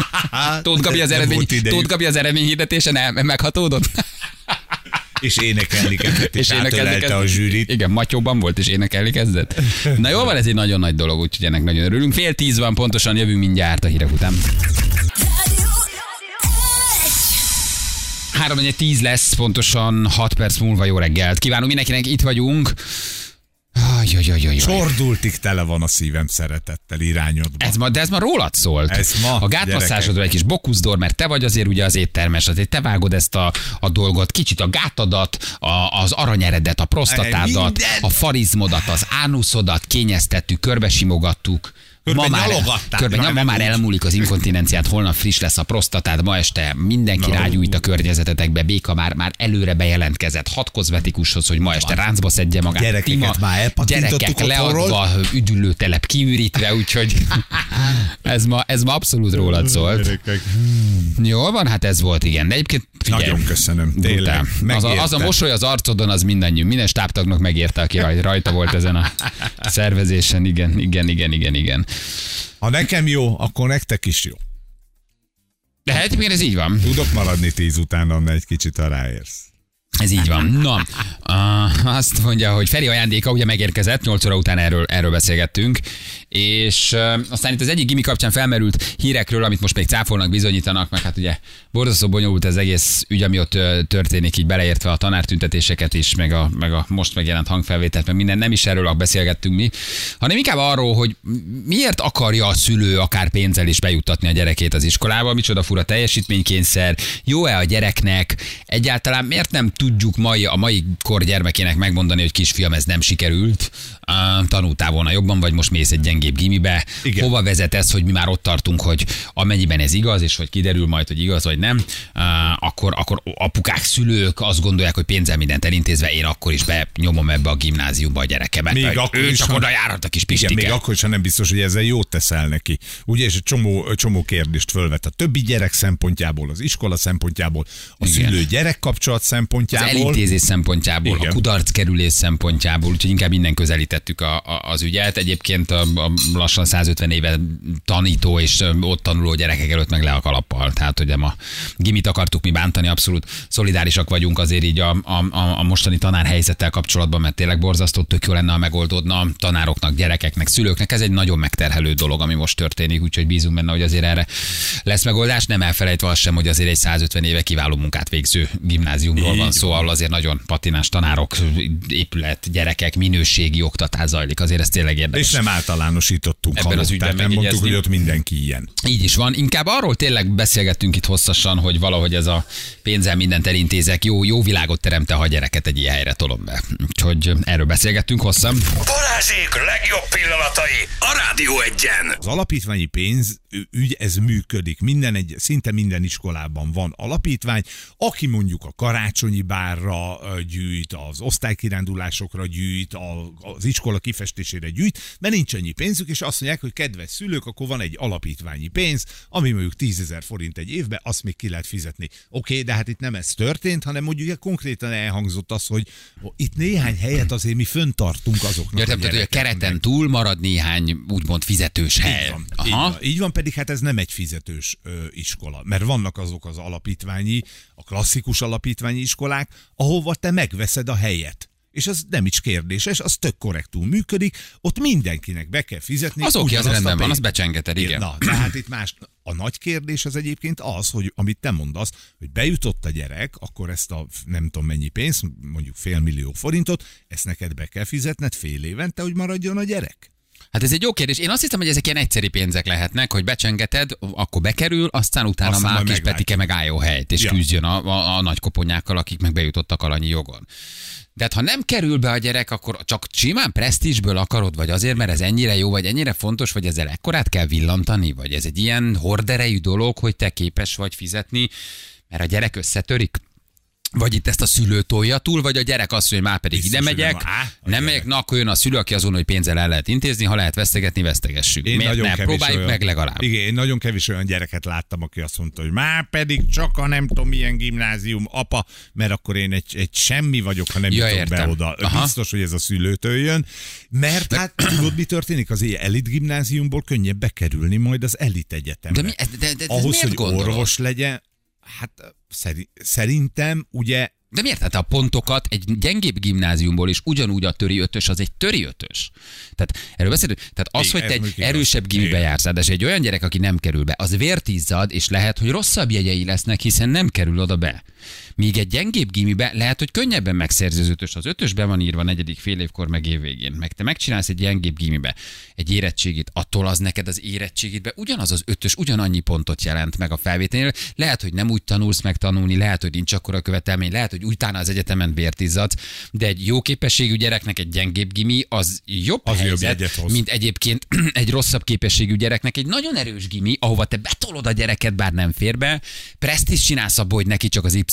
[LAUGHS] Tóth Gabi az
Nem
eredmény. Tóth Gabi az eredmény hirdetésen el, meghatódott? [LAUGHS]
És énekelni kezdett, és, és
énekelni
átölelte a
kezdett.
zsűrit.
Igen, matyóban volt, és énekelni kezdett. Na jó van, ez egy nagyon nagy dolog, úgyhogy ennek nagyon örülünk. Fél tíz van pontosan, jövünk mindjárt a hírek után. 3 tíz lesz, pontosan 6 perc múlva jó reggelt. Kívánunk mindenkinek, itt vagyunk. Ah, jaj, jaj, jaj.
Csordultig tele van a szívem szeretettel irányodba.
Ez ma, de ez ma rólad szólt.
Ez ma,
a gátmasszázsodról egy kis bokuszdor, mert te vagy azért ugye az éttermes, azért te vágod ezt a, a dolgot, kicsit a gátadat, a, az aranyeredet, a prostatádat,
Minden.
a farizmodat, az ánuszodat kényeztettük, körbesimogattuk.
Körbe
ma már,
nyalogatták,
körbe,
már
ma elmúlik az inkontinenciát, holnap friss lesz a prostatád, ma este mindenki
Na,
rágyújt a környezetetekbe, Béka már, már előre bejelentkezett hat kozmetikushoz, hogy ma este ráncba szedje magát.
Gyerekeket
Tima,
már
Gyerekek leadva, üdülőtelep kiürítve, úgyhogy [LAUGHS] ez ma, ez ma abszolút rólad szólt.
Gyerekek.
Jól van, hát ez volt, igen. De egyébként figyelj,
Nagyon köszönöm, tényleg.
Az a, az a mosoly az arcodon, az mindannyiunk, minden stábtagnak megérte, aki raj- rajta volt ezen a [LAUGHS] szervezésen. Igen, igen, igen, igen, igen.
Ha nekem jó, akkor nektek is jó.
De hát egyébként ez így van.
Tudok maradni tíz után, annál egy kicsit, ha ráérsz.
Ez így van. Na, azt mondja, hogy Feri ajándéka ugye megérkezett, 8 óra után erről, erről beszélgettünk, és uh, aztán itt az egyik gimi kapcsán felmerült hírekről, amit most még cáfolnak, bizonyítanak, meg hát ugye borzasztó bonyolult az egész ügy, ami ott történik, így beleértve a tanártüntetéseket is, meg a, meg a most megjelent hangfelvételt, meg minden, nem is erről beszélgettünk mi, hanem inkább arról, hogy miért akarja a szülő akár pénzzel is bejuttatni a gyerekét az iskolába, micsoda fura teljesítménykényszer, jó-e a gyereknek, egyáltalán miért nem tudjuk mai, a mai kor gyermekének megmondani, hogy kisfiam, ez nem sikerült, uh, tanultál volna jobban, vagy most mész egy gyengébb gimibe,
Igen.
hova vezet ez, hogy mi már ott tartunk, hogy amennyiben ez igaz, és hogy kiderül majd, hogy igaz vagy nem, akkor, akkor apukák, szülők azt gondolják, hogy pénzzel mindent elintézve, én akkor is benyomom ebbe a gimnáziumba a gyerekemet.
Még akkor
ő
is,
csak
ha-
oda járhat a kis
Igen, még akkor sem nem biztos, hogy ezzel jót teszel neki. Ugye, és egy csomó, csomó kérdést fölvet a többi gyerek szempontjából, az iskola szempontjából, a szülő-gyerek kapcsolat
Az
szempontjából.
elintézés szempontjából,
Igen.
a kudarckerülés szempontjából, úgyhogy inkább innen közelítettük a, a, az ügyet. Egyébként a, a lassan 150 éve tanító és ott tanuló gyerekek előtt meg le a kalappal. Tehát, hogy nem a gimit akartuk mi bántani, abszolút szolidárisak vagyunk azért így a, a, a, mostani tanár helyzettel kapcsolatban, mert tényleg borzasztó, tök jó lenne, ha megoldódna tanároknak, gyerekeknek, szülőknek. Ez egy nagyon megterhelő dolog, ami most történik, úgyhogy bízunk benne, hogy azért erre lesz megoldás. Nem elfelejtve azt sem, hogy azért egy 150 éve kiváló munkát végző gimnáziumról van szó, ahol azért nagyon patinás tanárok, épület, gyerekek, minőségi oktatás zajlik. Azért ez tényleg érdekes.
És nem általánosítottunk
Ebben
halott,
az ügyben
tehát nem mondtuk, hogy ott mindenki ilyen.
Így is van. Inkább arról tényleg beszélgettünk itt hosszasan, hogy valahogy ez a pénzzel mindent elintézek, jó, jó világot teremte, ha a gyereket egy ilyen helyre tolom be. Úgyhogy erről beszélgettünk hosszan.
Balázsék legjobb pillanatai a Rádió egyen.
Az alapítványi pénz ügy, ez működik. Minden egy, szinte minden iskolában van alapítvány, aki mondjuk a karácsonyi bárra gyűjt, az osztálykirándulásokra gyűjt, az iskola kifestésére gyűjt, mert nincs annyi pénzük, és azt mondják, hogy kedves szülők, akkor van egy alapítványi pénz, ami mondjuk 10 ezer forint egy évben, azt még ki lehet fizetni. Oké, okay, de hát itt nem ez történt, hanem mondjuk konkrétan elhangzott az, hogy itt néhány helyet azért mi föntartunk azoknak.
Értem, tehát, hogy a kereten túl marad néhány úgymond fizetős hely.
Így van, így, van, így van, pedig hát ez nem egy fizetős ö, iskola, mert vannak azok az alapítványi, a klasszikus alapítványi iskolák, ahova te megveszed a helyet. És az nem is kérdéses, az tök korrektül működik, ott mindenkinek be kell fizetni.
Az oké, az rendben van,
pénzt.
az becsengeted, igen.
Na, de hát itt más. A nagy kérdés az egyébként az, hogy amit te mondasz, hogy bejutott a gyerek, akkor ezt a nem tudom mennyi pénzt, mondjuk fél millió forintot, ezt neked be kell fizetned fél évente, hogy maradjon a gyerek.
Hát ez egy jó kérdés. Én azt hiszem, hogy ezek ilyen egyszeri pénzek lehetnek, hogy becsengeted, akkor bekerül, aztán utána
Aztán
már kis. Petike meg álljon helyt, és
Ja.
küzdjön a, a, a nagy koponyákkal, akik meg bejutottak alanyi jogon. De hát, ha nem kerül be a gyerek, akkor csak simán presztízsből akarod, vagy azért, mert ez ennyire jó, vagy ennyire fontos, vagy ezzel ekkorát kell villantani, vagy ez egy ilyen horderejű dolog, hogy te képes vagy fizetni, mert a gyerek összetörik. Vagy itt ezt a szülő tolja túl, vagy a gyerek azt mondja, hogy már pedig
Biztos,
ide megyek,
nem á,
nem megyek, na akkor jön a szülő, aki azon, hogy pénzzel el lehet intézni, ha lehet vesztegetni, vesztegessük.
Én
Miért
nagyon
ne?
kevés
Próbáljuk
olyan,
meg legalább.
Igen, én nagyon kevés olyan gyereket láttam, aki azt mondta, hogy már pedig csak a nem tudom milyen gimnázium, apa, mert akkor én egy, egy semmi vagyok, ha nem
Ja,
jutok be oda.
Aha.
Biztos, hogy ez a szülőtől jön, mert hát tudod, mi történik? Az elit gimnáziumból könnyebb bekerülni majd az elit egyetemre.
De, mi, de, de, de,
Ahhoz, hogy
gondolod?
orvos legyen, hát szeri- szerintem ugye
De miért? Tehát a pontokat egy gyengébb gimnáziumból is ugyanúgy a töri ötös, az egy töri ötös. Tehát erről beszélünk. Tehát az,
Igen,
hogy te egy erősebb gimibe jársz, de egy olyan gyerek, aki nem kerül be, az vértizzad, és lehet, hogy rosszabb jegyei lesznek, hiszen nem kerül oda be. Míg egy gyengébb gimibe lehet, hogy könnyebben megszerzi az ötös. Az ötösbe van írva negyedik fél évkor, meg évvégén. Meg te megcsinálsz egy gyengébb gimibe egy érettségit, attól az neked az érettségidbe ugyanaz az ötös, ugyanannyi pontot jelent meg a felvételnél. Lehet, hogy nem úgy tanulsz meg tanulni, lehet, hogy nincs akkora követelmény, lehet, hogy utána az egyetemen vértizzadsz, de egy jó képességű gyereknek egy gyengébb gimi az jobb
Az jobb
helyzet,
hoz.
mint egyébként [CLEARS THROAT] egy rosszabb képességű gyereknek egy nagyon erős gimi, ahova te betolod a gyereket, bár nem fér be, presztis csinálsz abból, hogy neki csak az Y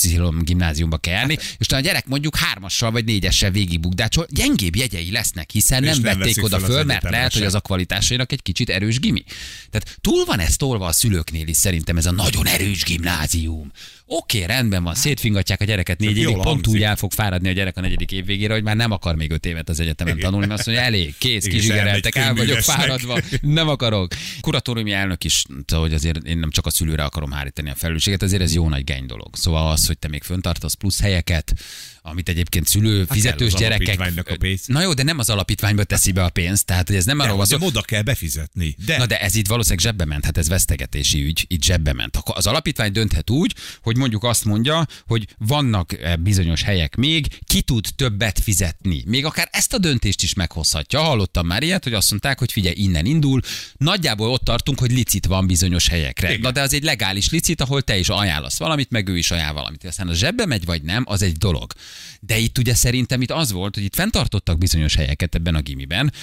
gimnáziumba kell járni, és utána a gyerek mondjuk hármassal vagy négyessel végigbukdácsol, gyengébb jegyei lesznek, hiszen nem,
nem
vették oda föl, mert lehet, hogy az a kvalitásainak egy kicsit erős gimi. Tehát túl van ez tolva a szülőknél is szerintem ez a nagyon erős gimnázium. Oké, rendben van, szétfingatják a gyereket négy évig, pont
hangzik.
úgy el fog fáradni a gyerek a negyedik év végére, hogy már nem akar még öt évet az egyetemen tanulni, mert azt mondja, elég, kész, kizsigereltek, el vagyok fáradva, nem akarok. Kuratóriumi elnök is, hogy azért én nem csak a szülőre akarom hárítani a felelősséget, azért ez jó nagy geny dolog. Szóval az, hogy te még föntartasz plusz helyeket, amit egyébként szülő, fizetős
kell az
gyerekek.
a pénz.
Na jó, de nem az alapítványba teszi be a pénzt, tehát hogy ez nem arról van
De
szó.
oda kell befizetni. De
Na de ez itt valószínűleg zsebbe ment, hát ez vesztegetési ügy, itt zsebbe ment. Az alapítvány dönthet úgy, hogy mondjuk azt mondja, hogy vannak eh, bizonyos helyek még, ki tud többet fizetni. Még akár ezt a döntést is meghozhatja. Hallottam már ilyet, hogy azt mondták, hogy figyelj, innen indul. Nagyjából ott tartunk, hogy licit van bizonyos helyekre.
Igen.
Na de az egy legális licit, ahol te is ajánlasz valamit, meg ő is ajánl valamit. Aztán a zsebbe megy vagy nem, az egy dolog. De itt ugye szerintem itt az volt, hogy itt fenntartottak bizonyos helyeket ebben a gimiben,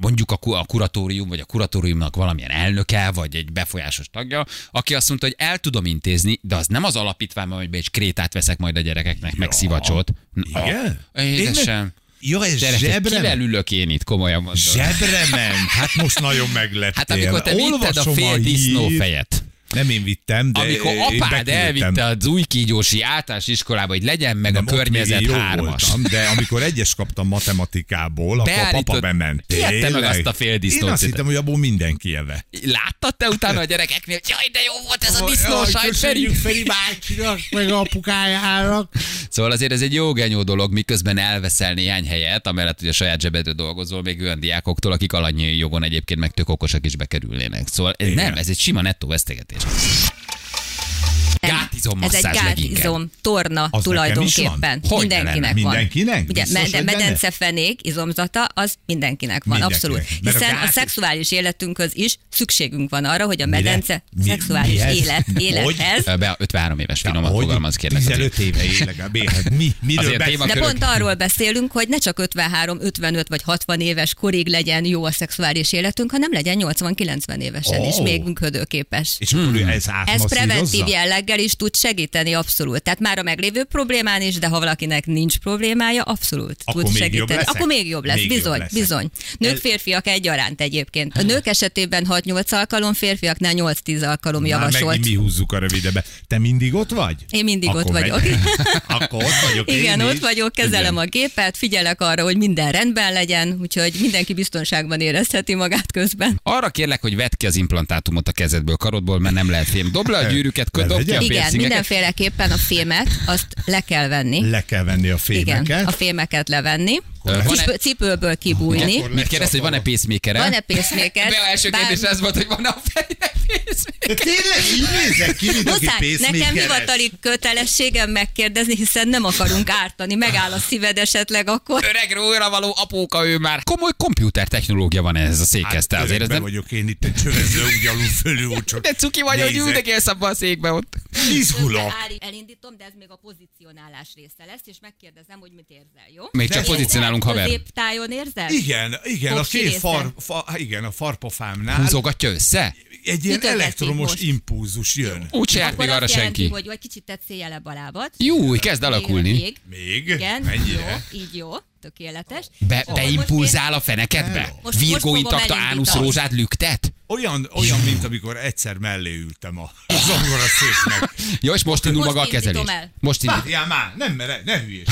mondjuk a, ku- a kuratórium, vagy a kuratóriumnak valamilyen elnöke, vagy egy befolyásos tagja, aki azt mondta, hogy el tudom intézni, de az nem az alapítvány, hogy egy krétát veszek majd a gyerekeknek, meg szivacsot.
Igen?
Édesem.
Ja, ez
Gyerekek,
zsebre
kivel ülök én itt, komolyan mondom.
Zsebre ment. Hát most nagyon meglettél.
Hát amikor te vitted a fél
hírt.
disznófejet.
Nem én vittem, de
Amikor apád elvitte az új kígyósi általános iskolába, hogy legyen meg
Nem,
a környezet hármas.
Voltam, de amikor egyes kaptam matematikából, akkor a papa bement.
Ki ette meg azt a fél disznót?
Én azt hittem, hogy abból mindenki eve.
Láttad te utána a gyerekeknél, hogy jaj, de jó volt ez a disznósajt, Feri?
Feri bácsinak, meg apukájának.
Szóval azért ez egy jó genyó dolog, miközben elveszel néhány helyet, amellett, hogy a saját zsebedről dolgozol, még olyan diákoktól, akik alanyi jogon egyébként meg tök okosak is bekerülnének. Szóval ez
Igen.
nem, ez egy sima nettó vesztegetés. Podcast. Gátizom
Ez egy gátizom torna
Az
tulajdonképpen.
is?
Hogy ne
mindenkinek van.
Mindenkinek?
Ugye,
Biztos,
de
hogy
medencefenék izomzata, az mindenkinek van,
Mindenkinek.
abszolút.
Mert a
Hiszen a,
gát-
szexuális életünkhöz is szükségünk van arra, hogy a
Mire?
medence
Mi-
szexuális
mihez?
élet,
Hogy?
élethez.
Be 53 éves finomat
Hogy?
fogalmaz, kérlek.
15 éve él legalább. Hát mi, miről
Azért
beszél?
De pont arról beszélünk, hogy ne csak 53, 55 vagy 60 éves korig legyen jó a szexuális életünk, hanem legyen 80-90 évesen is
Ó.
még működőképes.
És ő ez
Ez preventív jelleggel is tud segíteni abszolút. Tehát már a meglévő problémán is, de ha valakinek nincs problémája, abszolút
Akkor
tud segíteni.
jobb?
Akkor még jobb lesz,
Még jobb
bizony,
leszek.
bizony. Nők, férfiak egyaránt egyébként. A nők esetében 6-8 alkalom, férfiaknál 8-10 alkalom
Már
javasolt.
megint mi húzzuk a rövidebe. Te mindig ott vagy?
Én mindig ott
Akkor
vagyok.
megy. [LAUGHS] Akkor ott vagyok
Igen, ott
is.
vagyok, kezelem
Igen.
a gépet, figyelek arra, hogy minden rendben legyen, úgyhogy mindenki biztonságban érezheti magát közben.
Arra kérlek, hogy vedd ki az implantátumot a kezedből, karodból, mert nem lehet fém. Dobd le a gyűrűket, dob ki a?
Igen. Mindenféleképpen a fémet azt le kell venni.
Le kell venni a fémeket.
Igen, a fémeket levenni,
Van-e-
Cipő, cipőből kibújni.
Akkor
Mit kérdez, hogy van-e pacemaker
Van-e pacemaker?
Be a első
Bár-
kérdés az volt, hogy van-e a fejnek pacemaker. [LAUGHS]
De tényleg így nézek ki, mint aki
Muszáj, nekem hivatali kötelességem megkérdezni, hiszen nem akarunk ártani. Megáll a szíved esetleg akkor.
Öreg róla való apóka ő már. Komoly komputer technológia van ez a székhez, te azért ez nem...
vagyok én itt egy csövező úgy alul fölül, csak
De cuki vagy, hogy ülnek abban a székbe ott.
Izgulok.
Elindítom, de ez még a pozicionálás része lesz, és megkérdezem, hogy mit érzel, jó?
Még csak
Érzel?
Pozícionálunk, haver.
Középtájon érzel?
Igen, igen, a
Popsi
két
része.
far, fa, igen, a farpofámnál
Húzogatja össze?
egy ilyen
Ütögetik
elektromos
most.
impulzus jön.
Úgy se járt még arra
jelenti,
senki.
hogy vagy kicsit tett széjelebb a lábad.
Jó, kezd alakulni.
Még,
Még?
igen,
Mennyire?
jó, így jó, tökéletes.
Be, beimpulzál a fenekedbe? Virgó intakta ánusz rózsát lüktet?
Olyan, olyan, mint amikor egyszer mellé ültem a [LAUGHS] zongora széknek.
Jó, és most indul
Most
maga a kezelés.
el.
Most indul.
Várjál már, nem mere, ne hülyés.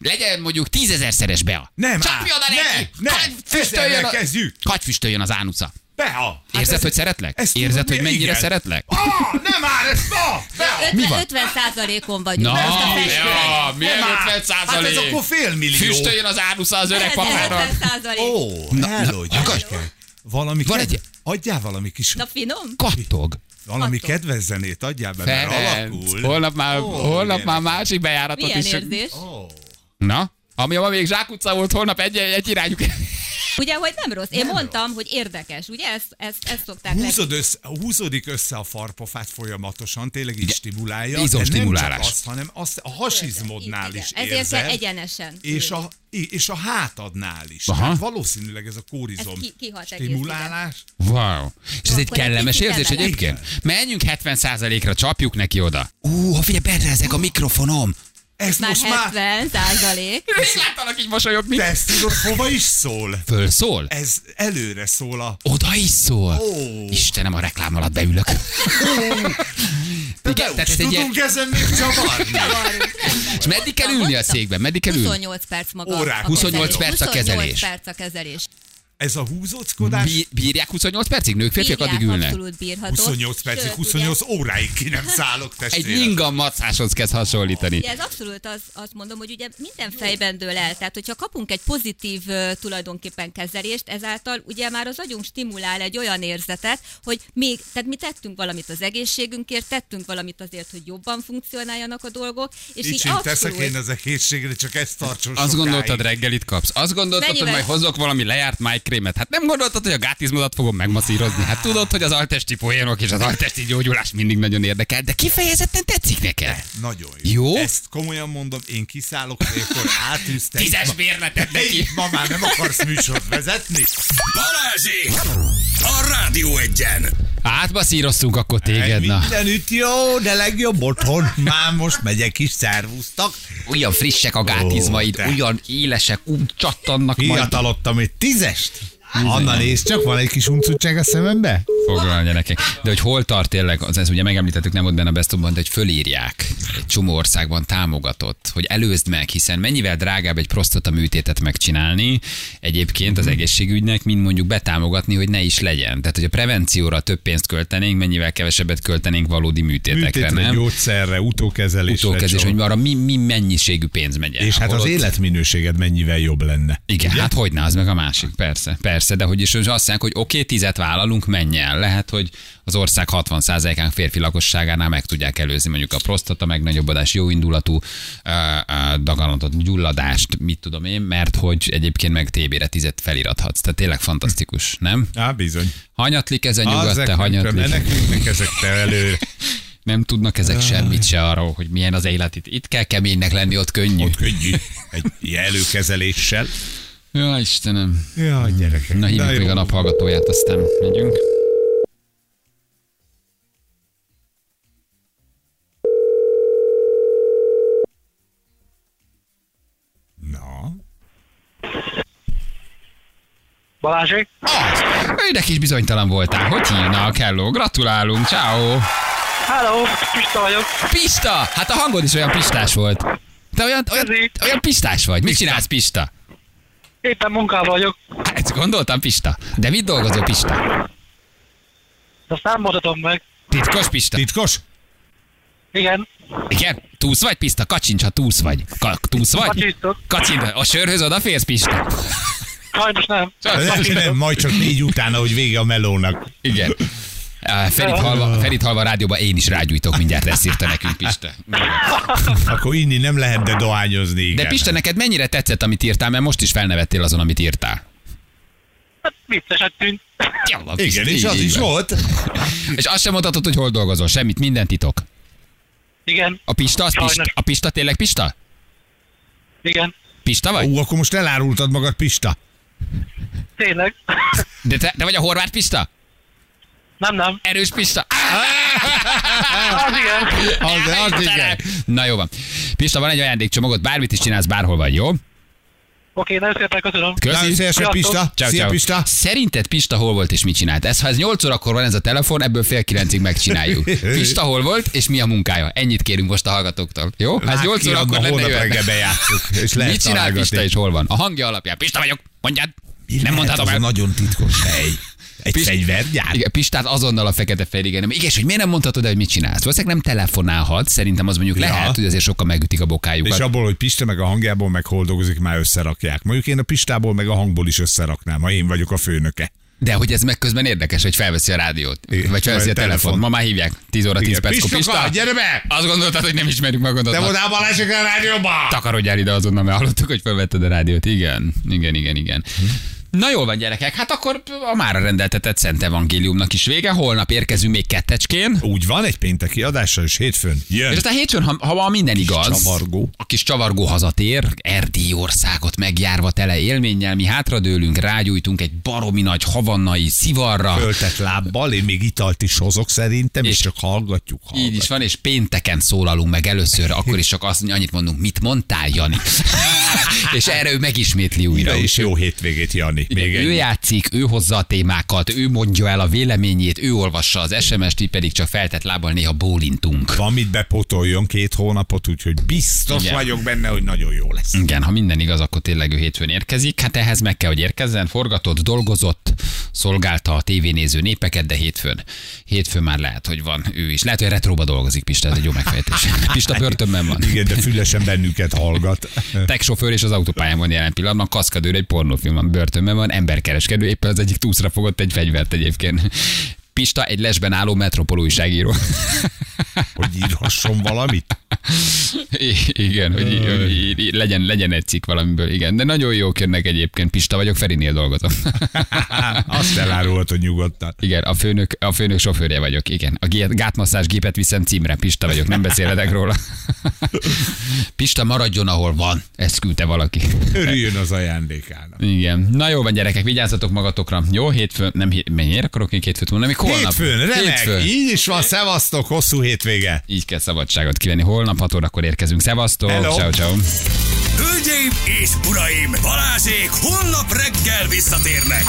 Legyen mondjuk tízezerszeres bea.
Nem,
Csapjon
á,
a neki!
ne, ne,
füstöljön, a...
kezdjük.
Füstöljön az ánusza.
Beha! Hát
Érzed,
ez-
hogy szeretlek?
ezt
Érzed,
tudod,
hogy
mi-
mennyire
igen.
szeretlek?
Ah, nem már, ez ma!
Mi van?
50 százalékon vagyunk.
Na,
most a
ja, milyen
már.
50
Hát ez akkor fél millió.
Füstöljön az árusza az öreg
Ez
papára.
50 százalék.
Ó, hello. Valami
Van egy-
Adjál valami kis...
Na finom?
Kattog.
Valami
attól.
kedves zenét adjál be, mert
Ferenc,
alakul.
holnap már,
Ó,
holnap már másik bejáratot
Milyen
is.
érzés?
Na? Ami ma még zsákutca volt, holnap egy, egy irányú.
Ugye, hogy nem rossz. Én mondtam, hogy érdekes. Ugye ezt, ezt, ezt szokták leg...
Húzod össze, húzódik össze a farpofát folyamatosan, tényleg így stimulálja.
Izom
de
stimulálás.
Nem csak azt, hanem azt a hasizmodnál
Igen,
is
Ezért kell
érzed.
egyenesen.
és a, és a hátadnál is.
Aha.
Tehát valószínűleg ez a kórizom
Ez ki- kihat egész
stimulálás.
Wow. És ez egy kellemes érzés egyébként? Menjünk 70%-ra, csapjuk neki oda. Ú, ha figyelj, berrezek a mikrofonom.
Ez
Már
most már...
70 százalék.
Én láttalak így mosolyogni.
Te ezt tudod, hova is szól?
Fölszól?
Ez előre szól a...
Oda is szól.
Ó.
Istenem, a reklám alatt beülök. [LAUGHS]
De
Igen,
úgy
tehát ez egy ilyen...
ezen még csavarni.
És meddig kell ülni a székben? Meddig kell ülni?
28 perc maga.
Órák.
a
28
kezelés.
perc a kezelés.
28 perc a kezelés.
Ez a húzóckodás
Bí- Bírják 28 percig? Nők, férfiak
Bírják,
addig ülnek?
Abszolút bírható.
28 percig,
Sőt,
28 óráig ki nem szállok
Egy
testvérem.
inga macáshoz kezd hasonlítani.
Ugye ez abszolút az, azt mondom, hogy ugye minden fejben dől el. Tehát, hogyha kapunk egy pozitív ö, tulajdonképpen kezelést, ezáltal ugye már az agyunk stimulál egy olyan érzetet, hogy még, tehát mi tettünk valamit az egészségünkért, tettünk valamit azért, hogy jobban funkcionáljanak a dolgok, és
Mit
így
sem teszek
abszolút,
én az egészségre, csak ezt tartson
Azt
sokáig.
gondoltad, reggelit kapsz? Azt gondoltad, hogy
Mennyivel?
majd hozok valami lejárt májkrémet? Hát nem gondoltad, hogy a gátizmodat fogom megmasszírozni? Hát tudod, hogy az altesti poénok és az altesti gyógyulás mindig nagyon érdekel, de kifejezetten tetszik neked.
Nagyon jó.
Jó?
Ezt komolyan mondom, én kiszállok, akkor átűztek.
Tízes bérletet neki.
Ma már nem akarsz műsort vezetni?
Balázsi! A Rádió egyen!
Átbaszíroztunk akkor téged, na.
Mindenütt jó, de legjobb otthon. Már most megyek is, szervusztak.
Olyan frissek a gátizmaid,
Ó,
olyan élesek, úgy csattannak majd.
Fiatalodtam egy tízest. Anna nézd csak, van egy kis uncutság a szemembe?
Foglalni gyerekek. De hogy hol tart tényleg, az ez ugye megemlítettük, nem volt benne a Best de hogy fölírják egy csomó országban támogatott, hogy előzd meg, hiszen mennyivel drágább egy prostata műtétet megcsinálni egyébként az egészségügynek, mint mondjuk betámogatni, hogy ne is legyen. Tehát, hogy a prevencióra több pénzt költenénk, mennyivel kevesebbet költenénk valódi műtétekre,
Műtétre,
nem?
gyógyszerre, utókezelésre.
Utókezés,
csak.
hogy arra mi, mi mennyiségű pénz megy el.
És hát az
ott-
életminőséged mennyivel jobb lenne.
igen, hát hogy ne, az meg a másik, persze, persze, de hogy is azt mondják, hogy oké, okay, tizet vállalunk, menj el. Lehet, hogy az ország 60%-án férfi lakosságánál meg tudják előzni mondjuk a prostata megnagyobbodás, jó indulatú ö, ö, daganatot, gyulladást, mit tudom én, mert hogy egyébként meg TB-re tizet felirathatsz. Tehát tényleg fantasztikus, nem?
Á, bizony.
Hanyatlik ezen nyugodt, te
Ezek nem
hanyatlik.
menekülnek ezek te előre. [LAUGHS]
Nem tudnak ezek semmit se arról, hogy milyen az élet itt. Itt kell keménynek lenni, ott könnyű.
Ott könnyű. Egy előkezeléssel.
Ja, Istenem.
Ja, gyerekek.
Na hívjuk még
jó.
a naphallgatóját, aztán megyünk.
Na.
Balázsék?
Az! Őnek is bizonytalan voltál. Hogy hívnak? Hello, gratulálunk, ciao.
Hello, Pista vagyok.
Pista! Hát a hangod is olyan pistás volt. Te olyan, olyan, olyan pistás vagy. Mit csinálsz, Pista?
Éppen munkában vagyok.
Ezt gondoltam, Pista. De mit dolgozol, Pista?
Azt nem mutatom meg.
Titkos, Pista?
Titkos?
Igen.
Igen? Túsz vagy, Pista? Kacsincs, ha túsz vagy. Ka- túsz vagy?
Kacsintok.
Kacsincs. A sörhöz odaférsz, Pista?
Sajnos nem.
Nem, nem, majd csak négy utána, hogy vége a melónak.
Igen. Ferit halva, Ferit halva a rádióban én is rágyújtok, mindjárt ezt írta nekünk Pista. [LAUGHS]
Akkor inni nem lehet, de dohányozni, igen.
De Pista, neked mennyire tetszett, amit írtál, mert most is felnevettél azon, amit írtál.
Hát vicceset tűnt.
Jó, van,
Igen,
Pista,
és az is volt.
És azt sem mondhatod, hogy hol dolgozol, semmit, minden titok.
Igen.
A Pista, az Pista, a Pista tényleg Pista?
Igen.
Pista vagy?
Ú, akkor most elárultad magad, Pista.
Tényleg.
De te, te vagy a horvát Pista?
Nem, nem.
Erős Pista?
Az igen.
Az, az igen.
Na jó van. Pista, van egy ajándékcsomagod, bármit is csinálsz, bárhol vagy, jó?
Oké, nagyon szépen köszönöm.
Szívesen,
Sziasztok.
Pista.
Ciao,
Szia,
ciao.
Pista.
Szerinted Pista hol volt és mit csinált? Ez, ha ez 8 órakor van ez a telefon, ebből fél kilencig megcsináljuk. [LAUGHS] Pista hol volt és mi a munkája? Ennyit kérünk most a hallgatóktól. Jó? Ha ez
Lát
8
ki,
órakor lenne jöhetne.
reggel bejátszuk, és lehet
Mit csinál. Pista és hol van? A hangja alapján. Pista vagyok, mondjad. Nem mondhatom
az
el.
a nagyon titkos hely. Egy
Pist-
fegyvergyár?
Igen, Pistát azonnal a fekete fehér, igen. Igen, hogy miért nem mondhatod el, hogy mit csinálsz? Valószínűleg nem telefonálhat, szerintem az mondjuk
Ja.
lehet, hogy azért sokan megütik a bokájukat.
És abból, hogy Pista meg a hangjából meg hol dolgozik, már összerakják. Mondjuk én a Pistából meg a hangból is összeraknám, ha én vagyok a főnöke.
De hogy ez meg közben érdekes, hogy felveszi a rádiót,
Igen,
vagy felveszi a telefon.
telefon.
Ma már hívják, 10 óra 10
Igen,
perckor.
Pista,
Pista,
gyere be!
azt gondoltad, hogy nem ismerjük magadat.
De
Na,
voltál Balázsik a rádióba!
Takarodjál ide azonnal, mert hallottuk, hogy felvetted a rádiót. Igen, igen, igen, igen. Na jól van, gyerekek, hát akkor a mára rendeltetett Szent Evangéliumnak is vége. Holnap érkezünk még kettecskén.
Úgy van, egy pénteki adással, és hétfőn jön.
És aztán hétfőn, ha, ha minden igaz,
csavargó.
a kis csavargó hazatér, Erdély országot megjárva tele élménnyel, mi hátradőlünk, rágyújtunk egy baromi nagy havannai szivarra.
Föltett lábbal, én még italt is hozok szerintem, és,
És-
csak hallgatjuk, hallgatjuk.
Így is van, és pénteken szólalunk meg először, akkor is csak azt, annyit mondunk, mit mondtál, Jani? [LAUGHS] [LAUGHS] és erre ő megismétli újra.
Ja, és jó hétvégét, Jani.
Igen,
Még
ő
egy.
Játszik, ő hozza a témákat, ő mondja el a véleményét, ő olvassa az SMS-t, pedig csak feltett lábbal néha bólintunk.
Van mit bepótoljon két hónapot, úgyhogy biztos
Igen.
vagyok benne, hogy nagyon jó lesz.
Igen, ha minden igaz, akkor tényleg ő hétfőn érkezik. Hát ehhez meg kell, hogy érkezzen, forgatott, dolgozott, szolgálta a tévénéző népeket, de hétfőn, hétfőn már lehet, hogy van ő is. Lehet, hogy retróba dolgozik Pista, ez egy jó megfejtés. [LAUGHS] Pista börtönben van.
Igen, de fülesen bennünket hallgat.
Tech sofőr és az autópályán van jelen pillanatban, kaszkadőr egy pornófilm van, börtönben van, emberkereskedő, éppen az egyik túszra fogott egy fegyvert egyébként. Pista egy lesben álló metropol újságíró. [LAUGHS]
Hogy írhasson valamit.
I- igen, hogy, í- hogy í- legyen, legyen egy cikk valamiből, igen. De nagyon jók jönnek egyébként. Pista vagyok, Ferinél dolgozom. [LAUGHS]
Azt elárulhatod nyugodtan.
Igen, a főnök, a főnök sofőrje vagyok, igen. A gé- gátmasszás gépet viszem címre, Pista vagyok, nem beszélhetek róla. [LAUGHS] Pista maradjon, ahol van, ezt küldte valaki.
Örüljön az ajándékának.
Igen. Na jó van, gyerekek, vigyázzatok magatokra. Jó, hétfőn, nem hét, mennyire akarok én hétfőt mondani? Még holnap.
Hétfőn, remek,
Hétfőn.
így is van, szevasztok, hosszú hétvége.
Így kell szabadságot kivenni. Holnap 6 órakor érkezünk. Szevasztok,
Hello.
ciao, ciao.
Hölgyeim és uraim, Balázsék holnap reggel visszatérnek.